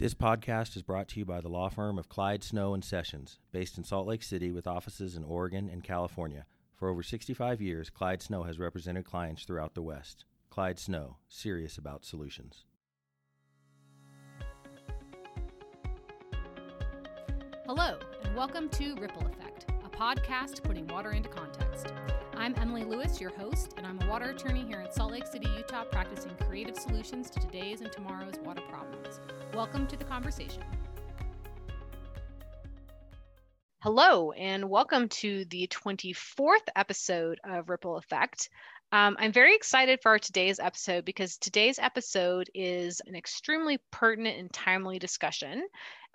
This podcast is brought to you by the law firm of Clyde Snow and Sessions, based in Salt Lake City with offices in Oregon and California. For over 65 years, Clyde Snow has represented clients throughout the West. Clyde Snow, serious about solutions. Hello, and welcome to Ripple Effect, podcast putting water into context. I'm Emily Lewis, your host, and I'm a water attorney here in Salt Lake City, Utah, practicing creative solutions to today's and tomorrow's water problems. Welcome to the conversation. Hello, and welcome to the 24th episode of Ripple Effect. Um, I'm very excited for today's episode because today's episode is an extremely pertinent and timely discussion.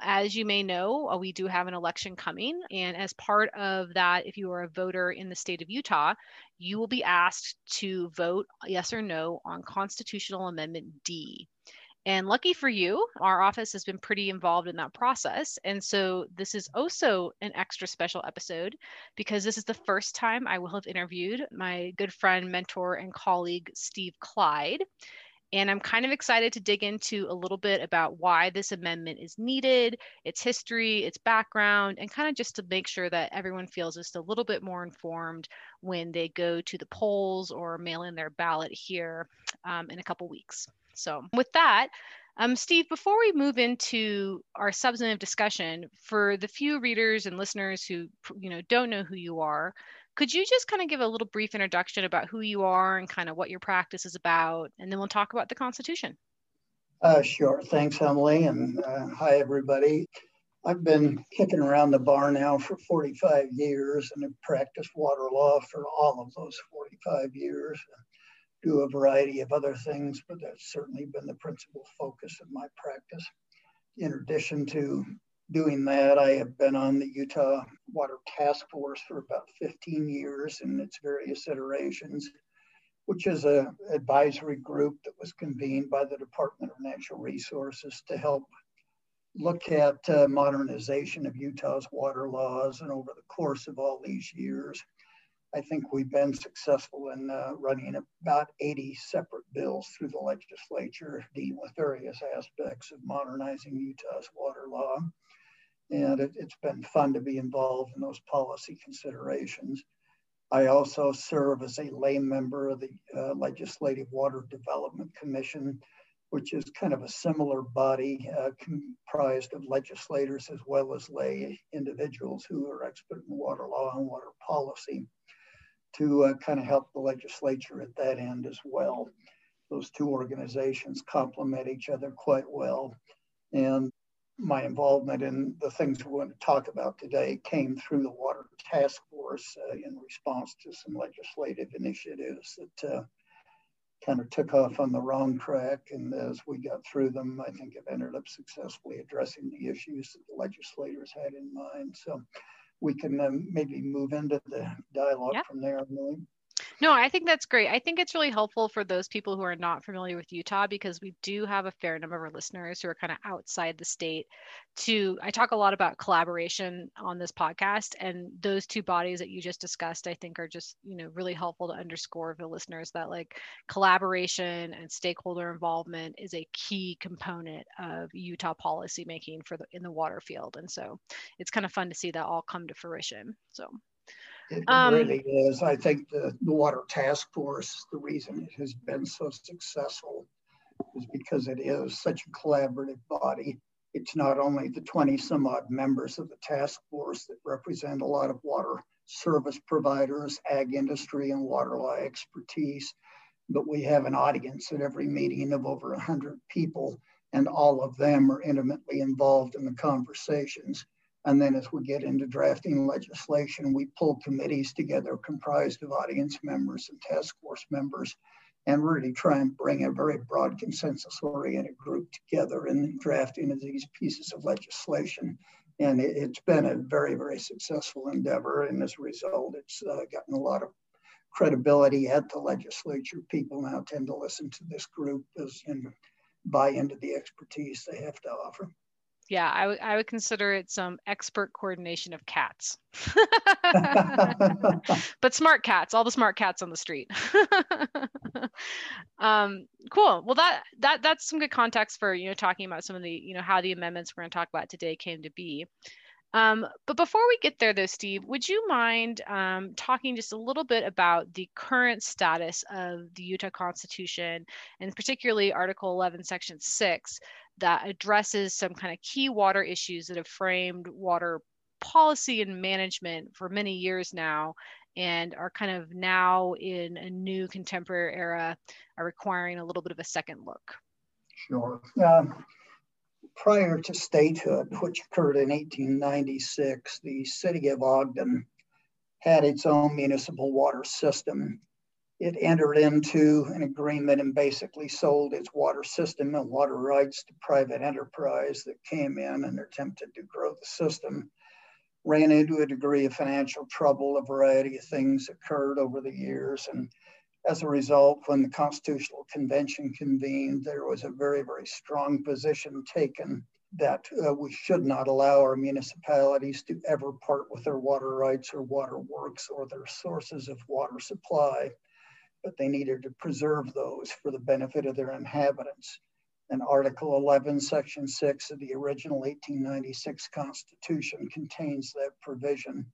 As you may know, uh, we do have an election coming. And as part of that, if you are a voter in the state of Utah, you will be asked to vote yes or no on Constitutional Amendment D. And lucky for you, our office has been pretty involved in that process. And so this is also an extra special episode because this is the first time I will have interviewed my good friend, mentor, and colleague, Steve Clyde. And I'm kind of excited to dig into a little bit about why this amendment is needed, its history, its background, and kind of just to make sure that everyone feels just a little bit more informed when they go to the polls or mail in their ballot here um, in a couple weeks. So, with that, um, Steve, before we move into our substantive discussion, for the few readers and listeners who you know don't know who you are, could you just kind of give a little brief introduction about who you are and kind of what your practice is about, and then we'll talk about the Constitution. Uh, sure. Thanks, Emily, and uh, hi everybody. I've been kicking around the bar now for 45 years and have practiced water law for all of those 45 years And do a variety of other things, but that's certainly been the principal focus of my practice. In addition to doing that, I have been on the Utah Water Task Force for about 15 years in its various iterations, which is an advisory group that was convened by the Department of Natural Resources to help look at uh, modernization of Utah's water laws. And over the course of all these years, I think we've been successful in uh, running about 80 separate bills through the legislature dealing with various aspects of modernizing Utah's water law. And it, has been fun to be involved in those policy considerations. I also serve as a lay member of the uh, Legislative Water Development Commission, which is kind of a similar body uh, comprised of legislators as well as lay individuals who are expert in water law and water policy to uh, kind of help the legislature at that end as well. Those two organizations complement each other quite well. And my involvement in the things we're going to talk about today came through the Water Task Force uh, in response to some legislative initiatives that uh, kind of took off on the wrong track. And as we got through them, I think have ended up successfully addressing the issues that the legislators had in mind. So we can um, maybe move into the dialogue yep. from there. Emily. No, I think that's great. I think it's really helpful for those people who are not familiar with Utah because we do have a fair number of our listeners who are kind of outside the state. To I talk a lot about collaboration on this podcast, and those two bodies that you just discussed, I think, are just you know really helpful to underscore for listeners that like collaboration and stakeholder involvement is a key component of Utah policymaking for the in the water field, and so it's kind of fun to see that all come to fruition. So. It um, really is. I think the, the Water Task Force, the reason it has been so successful is because it is such a collaborative body. It's not only the 20 some odd members of the task force that represent a lot of water service providers, ag industry, and water law expertise, but we have an audience at every meeting of over 100 people, and all of them are intimately involved in the conversations. And then as we get into drafting legislation, we pull committees together comprised of audience members and task force members and really try and bring a very broad consensus oriented group together in the drafting of these pieces of legislation. And it, has been a very, very successful endeavor. And as a result, it's uh, gotten a lot of credibility at the legislature. People now tend to listen to this group as and buy into the expertise they have to offer. Yeah, I, w- I would consider it some expert coordination of cats. but smart cats, all the smart cats on the street. um, cool. Well, that that that's some good context for you know talking about some of the you know how the amendments we're going to talk about today came to be. Um, but before we get there, though, Steve, would you mind um, talking just a little bit about the current status of the Utah Constitution, and particularly Article 11, Section 6, that addresses some kind of key water issues that have framed water policy and management for many years now and are kind of now in a new contemporary era are requiring a little bit of a second look? Sure. Um, prior to statehood, which occurred in 1896, the city of Ogden had its own municipal water system. It entered into an agreement and basically sold its water system and water rights to private enterprise that came in and attempted to grow the system. Ran into a degree of financial trouble, a variety of things occurred over the years, and as a result, when the Constitutional Convention convened, there was a very, very strong position taken that uh, we should not allow our municipalities to ever part with their water rights or water works or their sources of water supply, but they needed to preserve those for the benefit of their inhabitants. And Article 11, Section 6 of the original 1896 Constitution contains that provision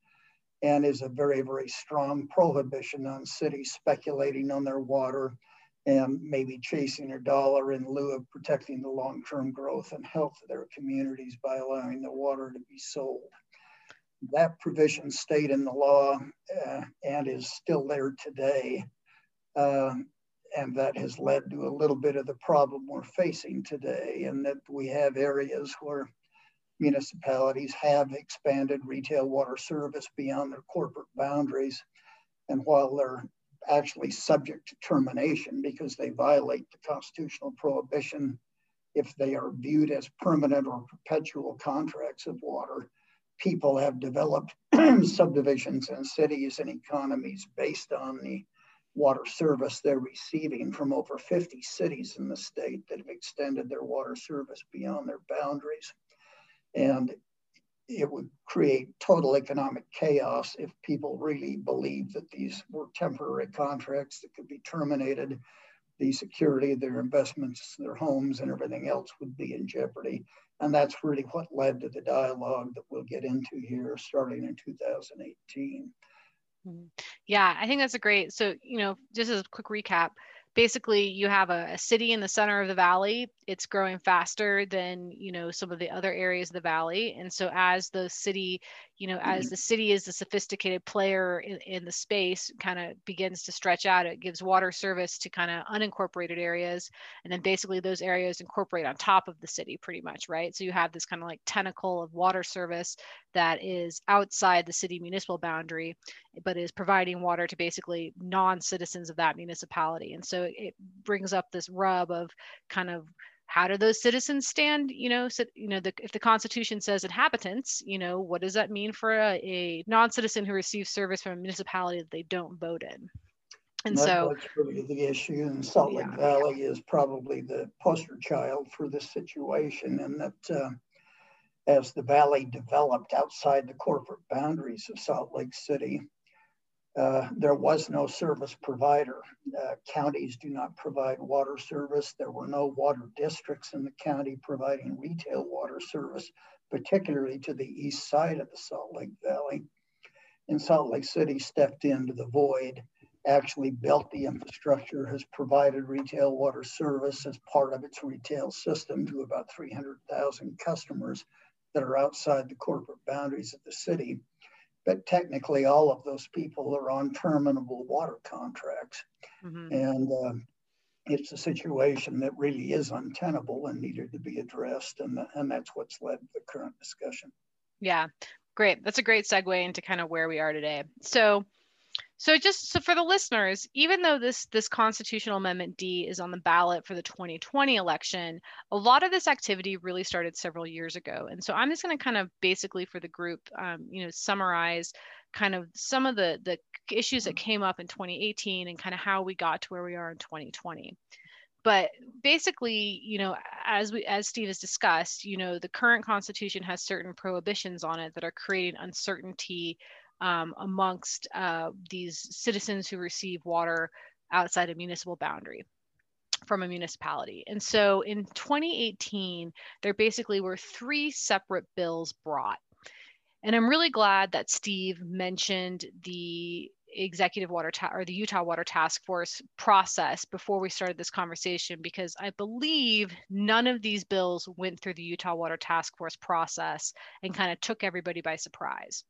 and is a very, very strong prohibition on cities speculating on their water and maybe chasing a dollar in lieu of protecting the long-term growth and health of their communities by allowing the water to be sold. That provision stayed in the law uh, and is still there today. Uh, and that has led to a little bit of the problem we're facing today, and that we have areas where municipalities have expanded retail water service beyond their corporate boundaries. And while they're actually subject to termination because they violate the constitutional prohibition if they are viewed as permanent or perpetual contracts of water, people have developed subdivisions and cities and economies based on the water service they're receiving from over 50 cities in the state that have extended their water service beyond their boundaries. And it would create total economic chaos if people really believed that these were temporary contracts that could be terminated. The security their investments, their homes, and everything else would be in jeopardy. And that's really what led to the dialogue that we'll get into here starting in 2018. Mm-hmm. Yeah, I think that's a great. So, you know, just as a quick recap, basically you have a, a, city in the center of the valley it's growing faster than you know some of the other areas of the valley and so as the city you know as the city is a sophisticated player in, in the space kind of begins to stretch out it gives water service to kind of unincorporated areas and then basically those areas incorporate on top of the city pretty much right so you have this kind of like tentacle of water service that is outside the city municipal boundary but is providing water to basically non-citizens of that municipality and so it brings up this rub of kind of how do those citizens stand you know so, you know the, if the constitution says inhabitants you know what does that mean for a, a non-citizen who receives service from a municipality that they don't vote in and that, so that's really the issue and salt lake yeah. valley is probably the poster child for this situation and that uh, as the valley developed outside the corporate boundaries of salt lake city uh, there was no service provider. Uh, counties do not provide water service. There were no water districts in the county providing retail water service, particularly to the east side of the Salt Lake Valley. And Salt Lake City stepped into the void, actually built the infrastructure, has provided retail water service as part of its retail system to about 300,000 customers that are outside the corporate boundaries of the city but technically all of those people are on terminable water contracts. Mm-hmm. And uh, it's a situation that really is untenable and needed to be addressed. And, and that's what's led to the current discussion. Yeah, great. That's a great segue into kind of where we are today. So, so just so for the listeners, even though this this constitutional amendment D is on the ballot for the 2020 election, a lot of this activity really started several years ago. And so I'm just going to kind of basically for the group, um, you know, summarize kind of some of the the issues that came up in 2018 and kind of how we got to where we are in 2020. but basically, you know, as we as Steve has discussed, you know, the current constitution has certain prohibitions on it that are creating uncertainty um, amongst uh, these citizens who receive water outside a municipal boundary from a municipality. And so in 2018, there basically were three separate bills brought. And I'm really glad that Steve mentioned the executive water ta- or the Utah Water Task Force process before we started this conversation because I believe none of these bills went through the Utah Water Task Force process and kind of took everybody by surprise.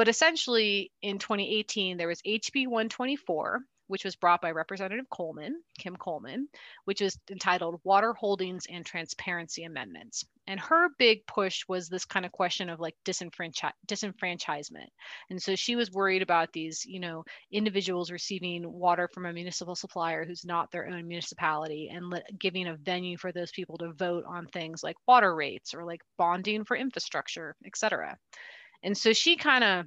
But essentially in 2018 there was HB 124 which was brought by Representative Coleman, Kim Coleman, which is entitled Water Holdings and Transparency Amendments. And her big push was this kind of question of like disenfranchise- disenfranchisement. And so she was worried about these, you know, individuals receiving water from a municipal supplier who's not their own municipality and le- giving a venue for those people to vote on things like water rates or like bonding for infrastructure, et cetera. And so she kind of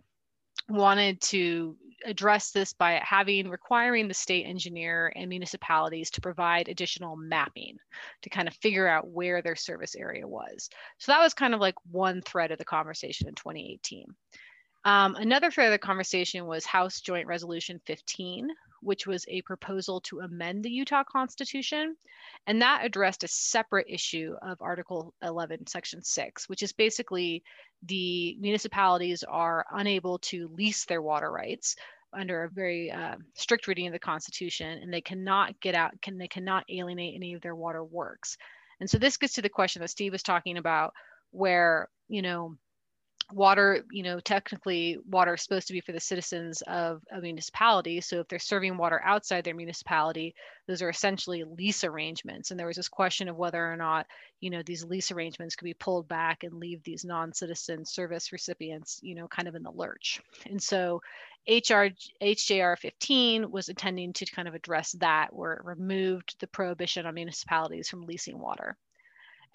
wanted to address this by having requiring the state engineer and municipalities to provide additional mapping to kind of figure out where their service area was. So that was kind of like one thread of the conversation in 2018. Um, another the conversation was House Joint Resolution 15, which was a proposal to amend the Utah Constitution. And that addressed a separate issue of Article 11, Section 6, which is basically the municipalities are unable to lease their water rights under a very uh, strict reading of the Constitution, and they cannot get out, can they cannot alienate any of their water works. And so this gets to the question that Steve was talking about, where you know water, you know, technically water is supposed to be for the citizens of a municipality. So if they're serving water outside their municipality, those are essentially lease arrangements. And there was this question of whether or not, you know, these lease arrangements could be pulled back and leave these non-citizen service recipients, you know, kind of in the lurch. And so HR HJR 15 was intending to kind of address that, where it removed the prohibition on municipalities from leasing water.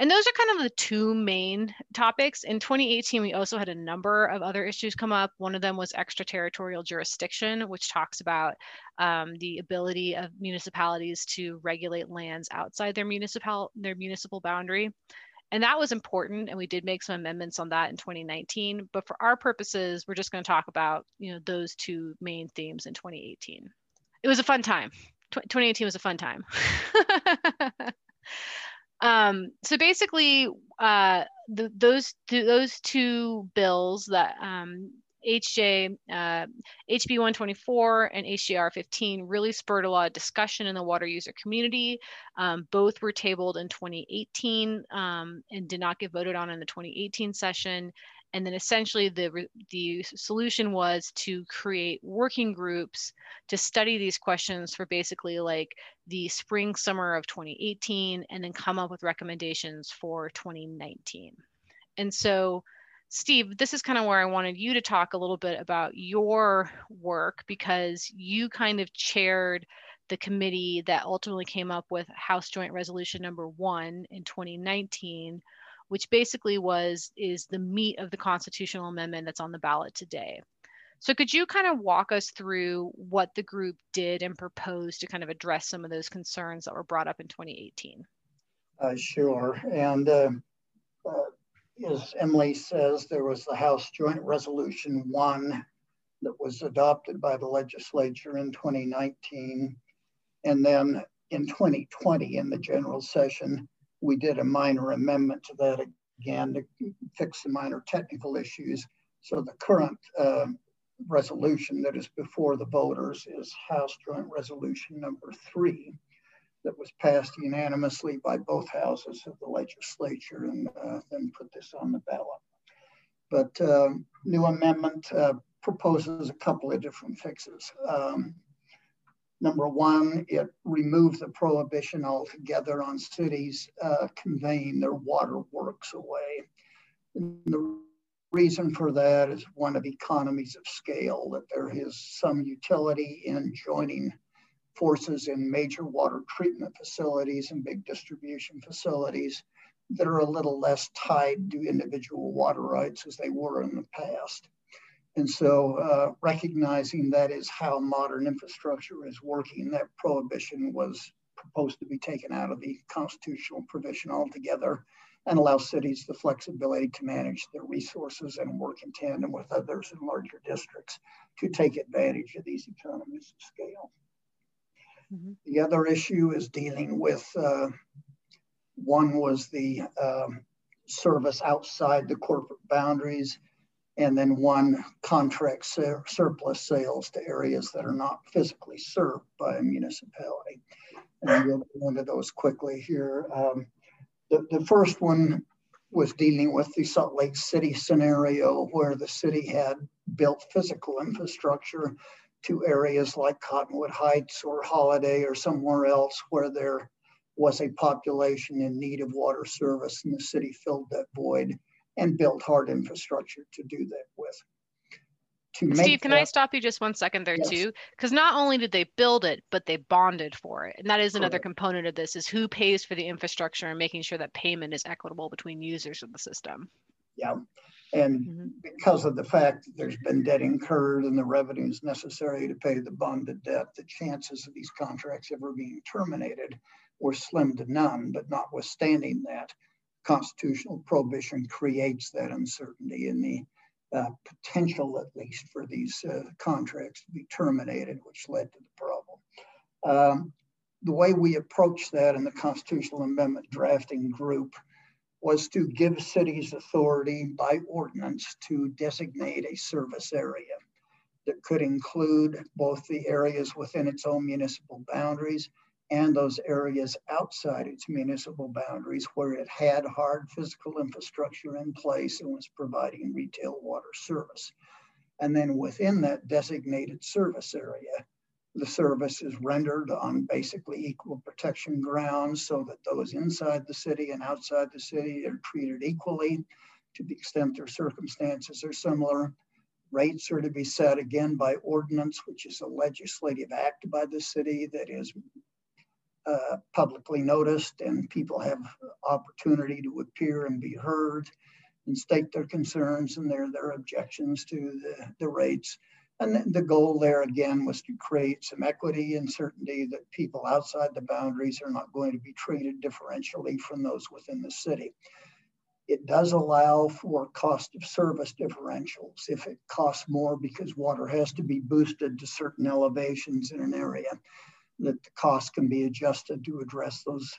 And those are kind of the two main topics. In 2018, we also had a number of other issues come up. One of them was extraterritorial jurisdiction, which talks about um, the ability of municipalities to regulate lands outside their municipal their municipal boundary. And that was important, and we did make some amendments on that in 2019. But for our purposes, we're just going to talk about you know those two main themes in 2018. It was a fun time. 2018 was a fun time. Um, so basically, uh, the, those those two bills that um, HJ, uh, HB 124 and HJR 15 really spurred a lot of discussion in the water user community. Um, both were tabled in 2018 um, and did not get voted on in the 2018 session. And then essentially the, the solution was to create working groups to study these questions for basically like the spring, summer of 2018, and then come up with recommendations for 2019. And so, Steve, this is kind of where I wanted you to talk a little bit about your work because you kind of chaired the committee that ultimately came up with House Joint Resolution number one in 2019, which basically was is the meat of the constitutional amendment that's on the ballot today. So could you kind of walk us through what the group did and proposed to kind of address some of those concerns that were brought up in 2018? Uh, sure. And uh, uh, as Emily says, there was the House Joint Resolution 1 that was adopted by the legislature in 2019. And then in 2020, in the general session, we did a minor amendment to that again to fix the minor technical issues. So the current uh, resolution that is before the voters is House Joint Resolution number three that was passed unanimously by both houses of the legislature and uh, then put this on the ballot. But uh, new amendment uh, proposes a couple of different fixes. Um, Number one, it removed the prohibition altogether on cities uh, conveying their water works away. And the reason for that is one of economies of scale, that there is some utility in joining forces in major water treatment facilities and big distribution facilities that are a little less tied to individual water rights as they were in the past. And so uh, recognizing that is how modern infrastructure is working, that prohibition was proposed to be taken out of the constitutional provision altogether and allow cities the flexibility to manage their resources and work in tandem with others in larger districts to take advantage of these economies of scale. Mm-hmm. The other issue is dealing with uh, one was the um, service outside the corporate boundaries, and then one contract sur- surplus sales to areas that are not physically served by a municipality. And we'll go into those quickly here. Um, the, the first one was dealing with the Salt Lake City scenario where the city had built physical infrastructure to areas like Cottonwood Heights or Holladay or somewhere else where there was a population in need of water service and the city filled that void and build hard infrastructure to do that with. Steve, can that, I stop you just one second there yes. too? Because not only did they build it, but they bonded for it. And that is another Correct. component of this is who pays for the infrastructure and making sure that payment is equitable between users of the system. Yeah. And mm-hmm. because of the fact that there's been debt incurred and the revenues necessary to pay the bonded debt, the chances of these contracts ever being terminated were slim to none. But notwithstanding that, constitutional prohibition creates that uncertainty in the uh, potential, at least, for these uh, contracts to be terminated, which led to the problem. Um, the way we approached that in the constitutional amendment drafting group was to give cities authority by ordinance to designate a service area that could include both the areas within its own municipal boundaries and those areas outside its municipal boundaries where it had hard physical infrastructure in place and was providing retail water service. And then within that designated service area, the service is rendered on basically equal protection grounds so that those inside the city and outside the city are treated equally to the extent their circumstances are similar. Rates are to be set again by ordinance, which is a legislative act by the city that is uh, publicly noticed and people have opportunity to appear and be heard and state their concerns and their, their objections to the, the rates. And the goal there again was to create some equity and certainty that people outside the boundaries are not going to be treated differentially from those within the city. It does allow for cost of service differentials. If it costs more because water has to be boosted to certain elevations in an area, that the cost can be adjusted to address those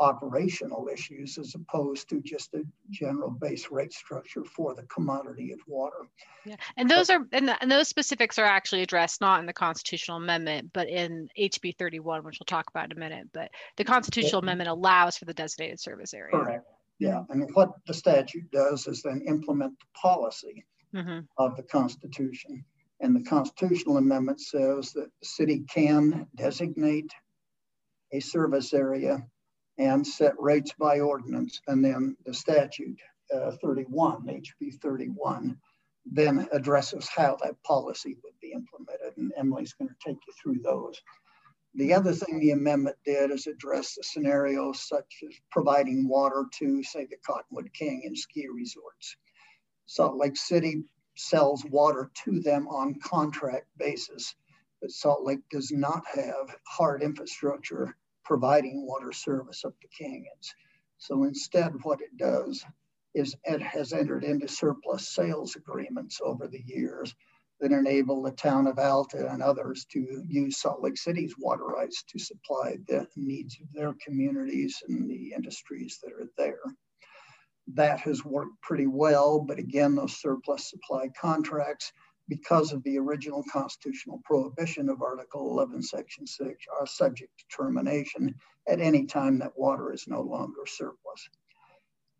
operational issues as opposed to just a general base rate structure for the commodity of water. Yeah, and those are and, the, and those specifics are actually addressed not in the constitutional amendment, but in HB 31, which we'll talk about in a minute. But the constitutional yeah. amendment allows for the designated service area. Correct. Yeah, and what the statute does is then implement the policy mm-hmm. of the Constitution. And the constitutional amendment says that the city can designate a service area and set rates by ordinance. And then the statute uh, 31, HB 31, then addresses how that policy would be implemented. And Emily's going to take you through those. The other thing the amendment did is address the scenarios such as providing water to, say, the Cottonwood Canyon ski resorts. Salt Lake City sells water to them on contract basis, but Salt Lake does not have hard infrastructure providing water service up the canyons. So instead, what it does is it has entered into surplus sales agreements over the years that enable the town of Alta and others to use Salt Lake City's water rights to supply the needs of their communities and the industries that are there. That has worked pretty well, but again, those surplus supply contracts because of the original constitutional prohibition of Article 11, Section 6, are subject to termination at any time that water is no longer surplus.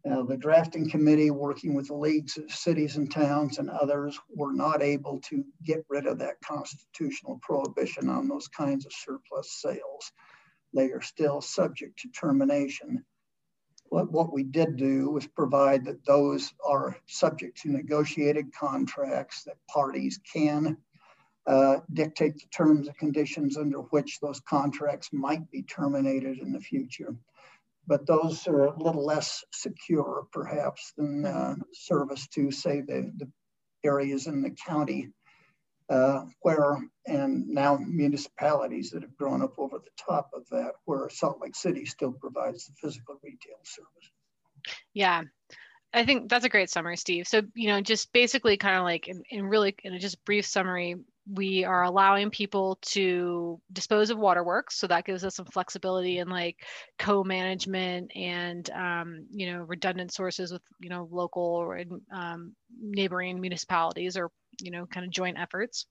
Now, the drafting committee, working with the leagues of cities and towns and others, were not able to get rid of that constitutional prohibition on those kinds of surplus sales. They are still subject to termination what, what we did do was provide that those are subject to negotiated contracts that parties can uh, dictate the terms and conditions under which those contracts might be terminated in the future. But those are a little less secure, perhaps, than uh, service to, say, the, the areas in the county uh, where, and now municipalities that have grown up over the top of that, where Salt Lake City still provides the physical retail service. Yeah. I think that's a great summary, Steve. So, you know, just basically kind of like in, in really in a just brief summary, we are allowing people to dispose of waterworks so that gives us some flexibility in like co-management and um, you know redundant sources with you know local or um, neighboring municipalities or you know kind of joint efforts.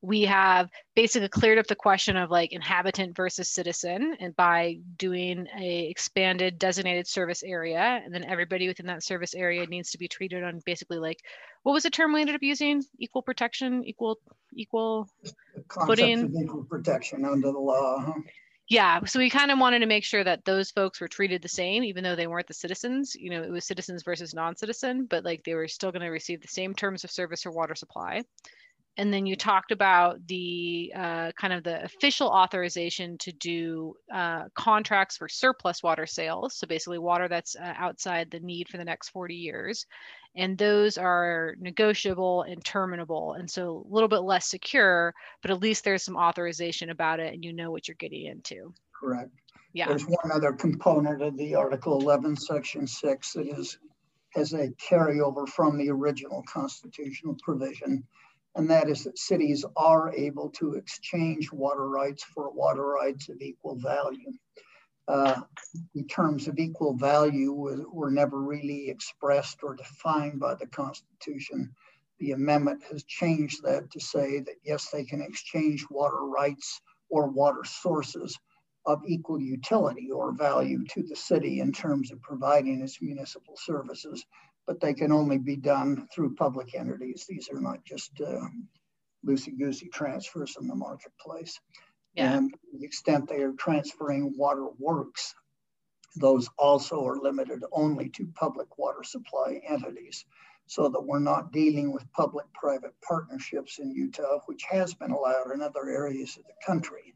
We have basically cleared up the question of like inhabitant versus citizen and by doing a expanded designated service area and then everybody within that service area needs to be treated on basically like what was the term we ended up using? Equal protection? Equal equal footing? equal protection under the law huh? Yeah so we kind of wanted to make sure that those folks were treated the same even though they weren't the citizens you know it was citizens versus non-citizen but like they were still going to receive the same terms of service or water supply and then you talked about the uh, kind of the official authorization to do uh, contracts for surplus water sales. So basically, water that's uh, outside the need for the next 40 years. And those are negotiable and terminable. And so a little bit less secure, but at least there's some authorization about it and you know what you're getting into. Correct. Yeah. There's one other component of the Article 11, Section 6 that is has a carryover from the original constitutional provision and that is that cities are able to exchange water rights for water rights of equal value. Uh, in terms of equal value were, were never really expressed or defined by the Constitution. The amendment has changed that to say that yes, they can exchange water rights or water sources of equal utility or value to the city in terms of providing its municipal services but they can only be done through public entities. These are not just uh, loosey-goosey transfers in the marketplace. Yeah. And the extent they are transferring water works, those also are limited only to public water supply entities so that we're not dealing with public-private partnerships in Utah, which has been allowed in other areas of the country.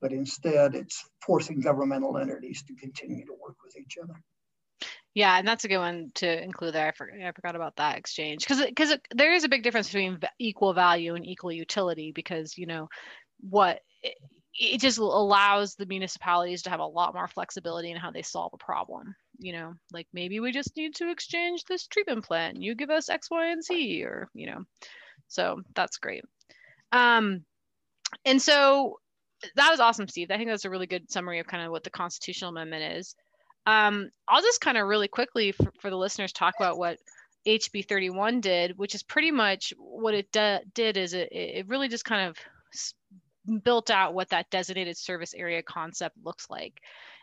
But instead, it's forcing governmental entities to continue to work with each other. Yeah, and that's a good one to include there. I, for, I forgot about that exchange because because there is a big difference between equal value and equal utility because you know what it, just allows the municipalities to have a lot more flexibility in how they solve a problem. You know, like maybe we just need to exchange this treatment plan You give us X, Y, and Z, or you know, so that's great. Um, and so that was awesome, Steve. I think that's a really good summary of kind of what the constitutional amendment is. Um, I'll just kind of really quickly for, for, the listeners talk about what HB 31 did, which is pretty much what it did is it, it really just kind of built out what that designated service area concept looks like.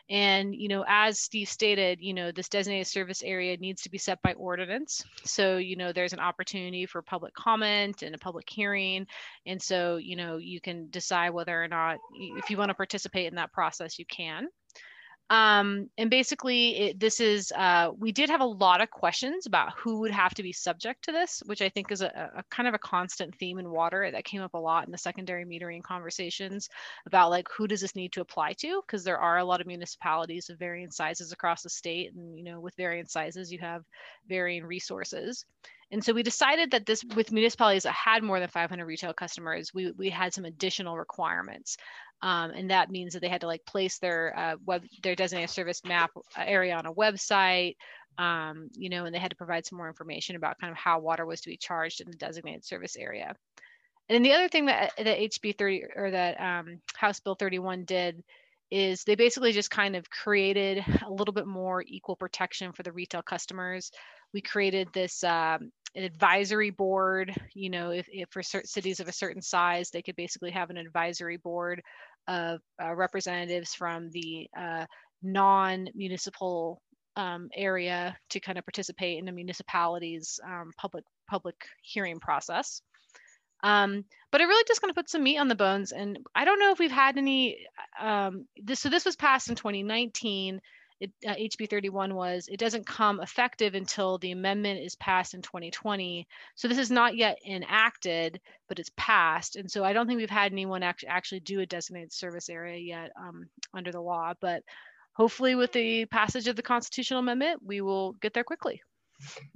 And, you know, as Steve stated, you know, this designated service area needs to be set by ordinance. So, you know, there's an opportunity for public comment and a public hearing. And so, you know, you can decide whether or not, if you want to participate in that process, you can. Um, and basically, it, this is, uh, we did have a lot of questions about who would have to be subject to this, which I think is a, a, kind of a constant theme in water that came up a lot in the secondary metering conversations about like who does this need to apply to? Because there are a lot of municipalities of varying sizes across the state, and you know, with varying sizes, you have varying resources. And so we decided that this, with municipalities that had more than 500 retail customers, we, we had some additional requirements. Um, and that means that they had to like place their uh, web, their designated service map uh, area on a website, um, you know, and they had to provide some more information about kind of how water was to be charged in the designated service area. And then the other thing that, that HB 30 or that um, House Bill 31 did is they basically just kind of created a little bit more equal protection for the retail customers. We created this um, an advisory board. You know, if, if for certain cities of a certain size, they could basically have an advisory board of uh, representatives from the uh, non-municipal um, area to kind of participate in the municipality's um, public public hearing process. Um, but it really just kind of put some meat on the bones. And I don't know if we've had any. Um, this so this was passed in 2019 it, uh, HB 31 was it doesn't come effective until the amendment is passed in 2020. So this is not yet enacted, but it's passed. And so I don't think we've had anyone act- actually do a designated service area yet um, under the law. But hopefully, with the passage of the constitutional amendment, we will get there quickly.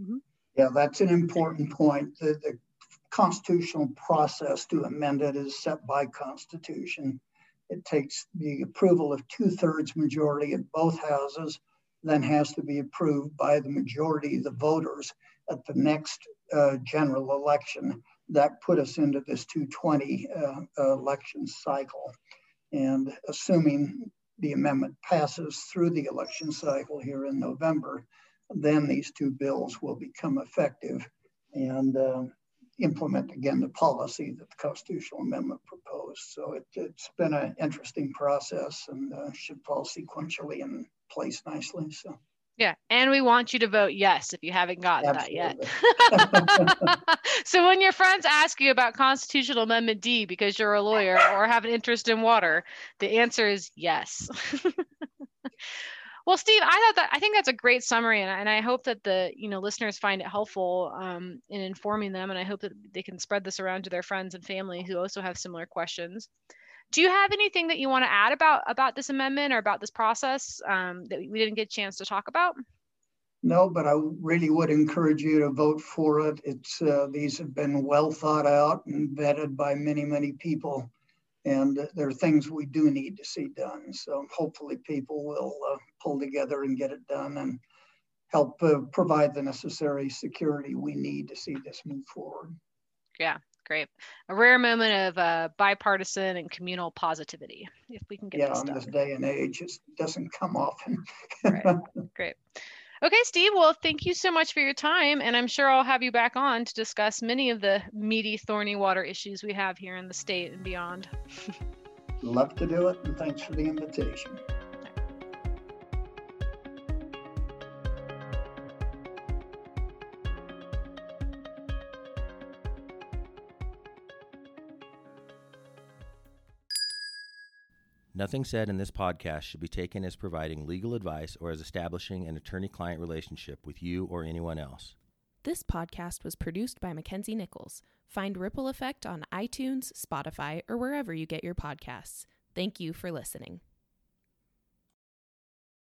Mm-hmm. Yeah, that's an important point. The, the constitutional process to amend it is set by Constitution. It takes the approval of two thirds majority in both houses, then has to be approved by the majority of the voters at the next uh, general election. That put us into this 220 uh, election cycle. And assuming the amendment passes through the election cycle here in November, then these two bills will become effective and uh, implement again the policy that the constitutional amendment proposed. So it, has been an interesting process and uh, should fall sequentially in place nicely. So. Yeah, and we want you to vote yes if you haven't gotten Absolutely. that yet. so when your friends ask you about Constitutional Amendment D because you're a lawyer or have an interest in water, the answer is yes. Well, Steve, I thought that I think that's a great summary, and, and I hope that the you know listeners find it helpful um, in informing them, and I hope that they can spread this around to their friends and family who also have similar questions. Do you have anything that you want to add about about this amendment or about this process um, that we didn't get a chance to talk about? No, but I really would encourage you to vote for it. It's uh, these have been well thought out and vetted by many many people and there are things we do need to see done. So hopefully people will uh, pull together and get it done and help uh, provide the necessary security we need to see this move forward. Yeah, great. A rare moment of uh, bipartisan and communal positivity, if we can get yeah, this in done. this day and age, it doesn't come often. right. Great. Okay, Steve. Well, thank you so much for your time. And I'm sure I'll have you back on to discuss many of the meaty, thorny water issues we have here in the state and beyond. Love to do it. And thanks for the invitation. Nothing said in this podcast should be taken as providing legal advice or as establishing an attorney client relationship with you or anyone else. This podcast was produced by Mackenzie Nichols. Find Ripple Effect on iTunes, Spotify, or wherever you get your podcasts. Thank you for listening.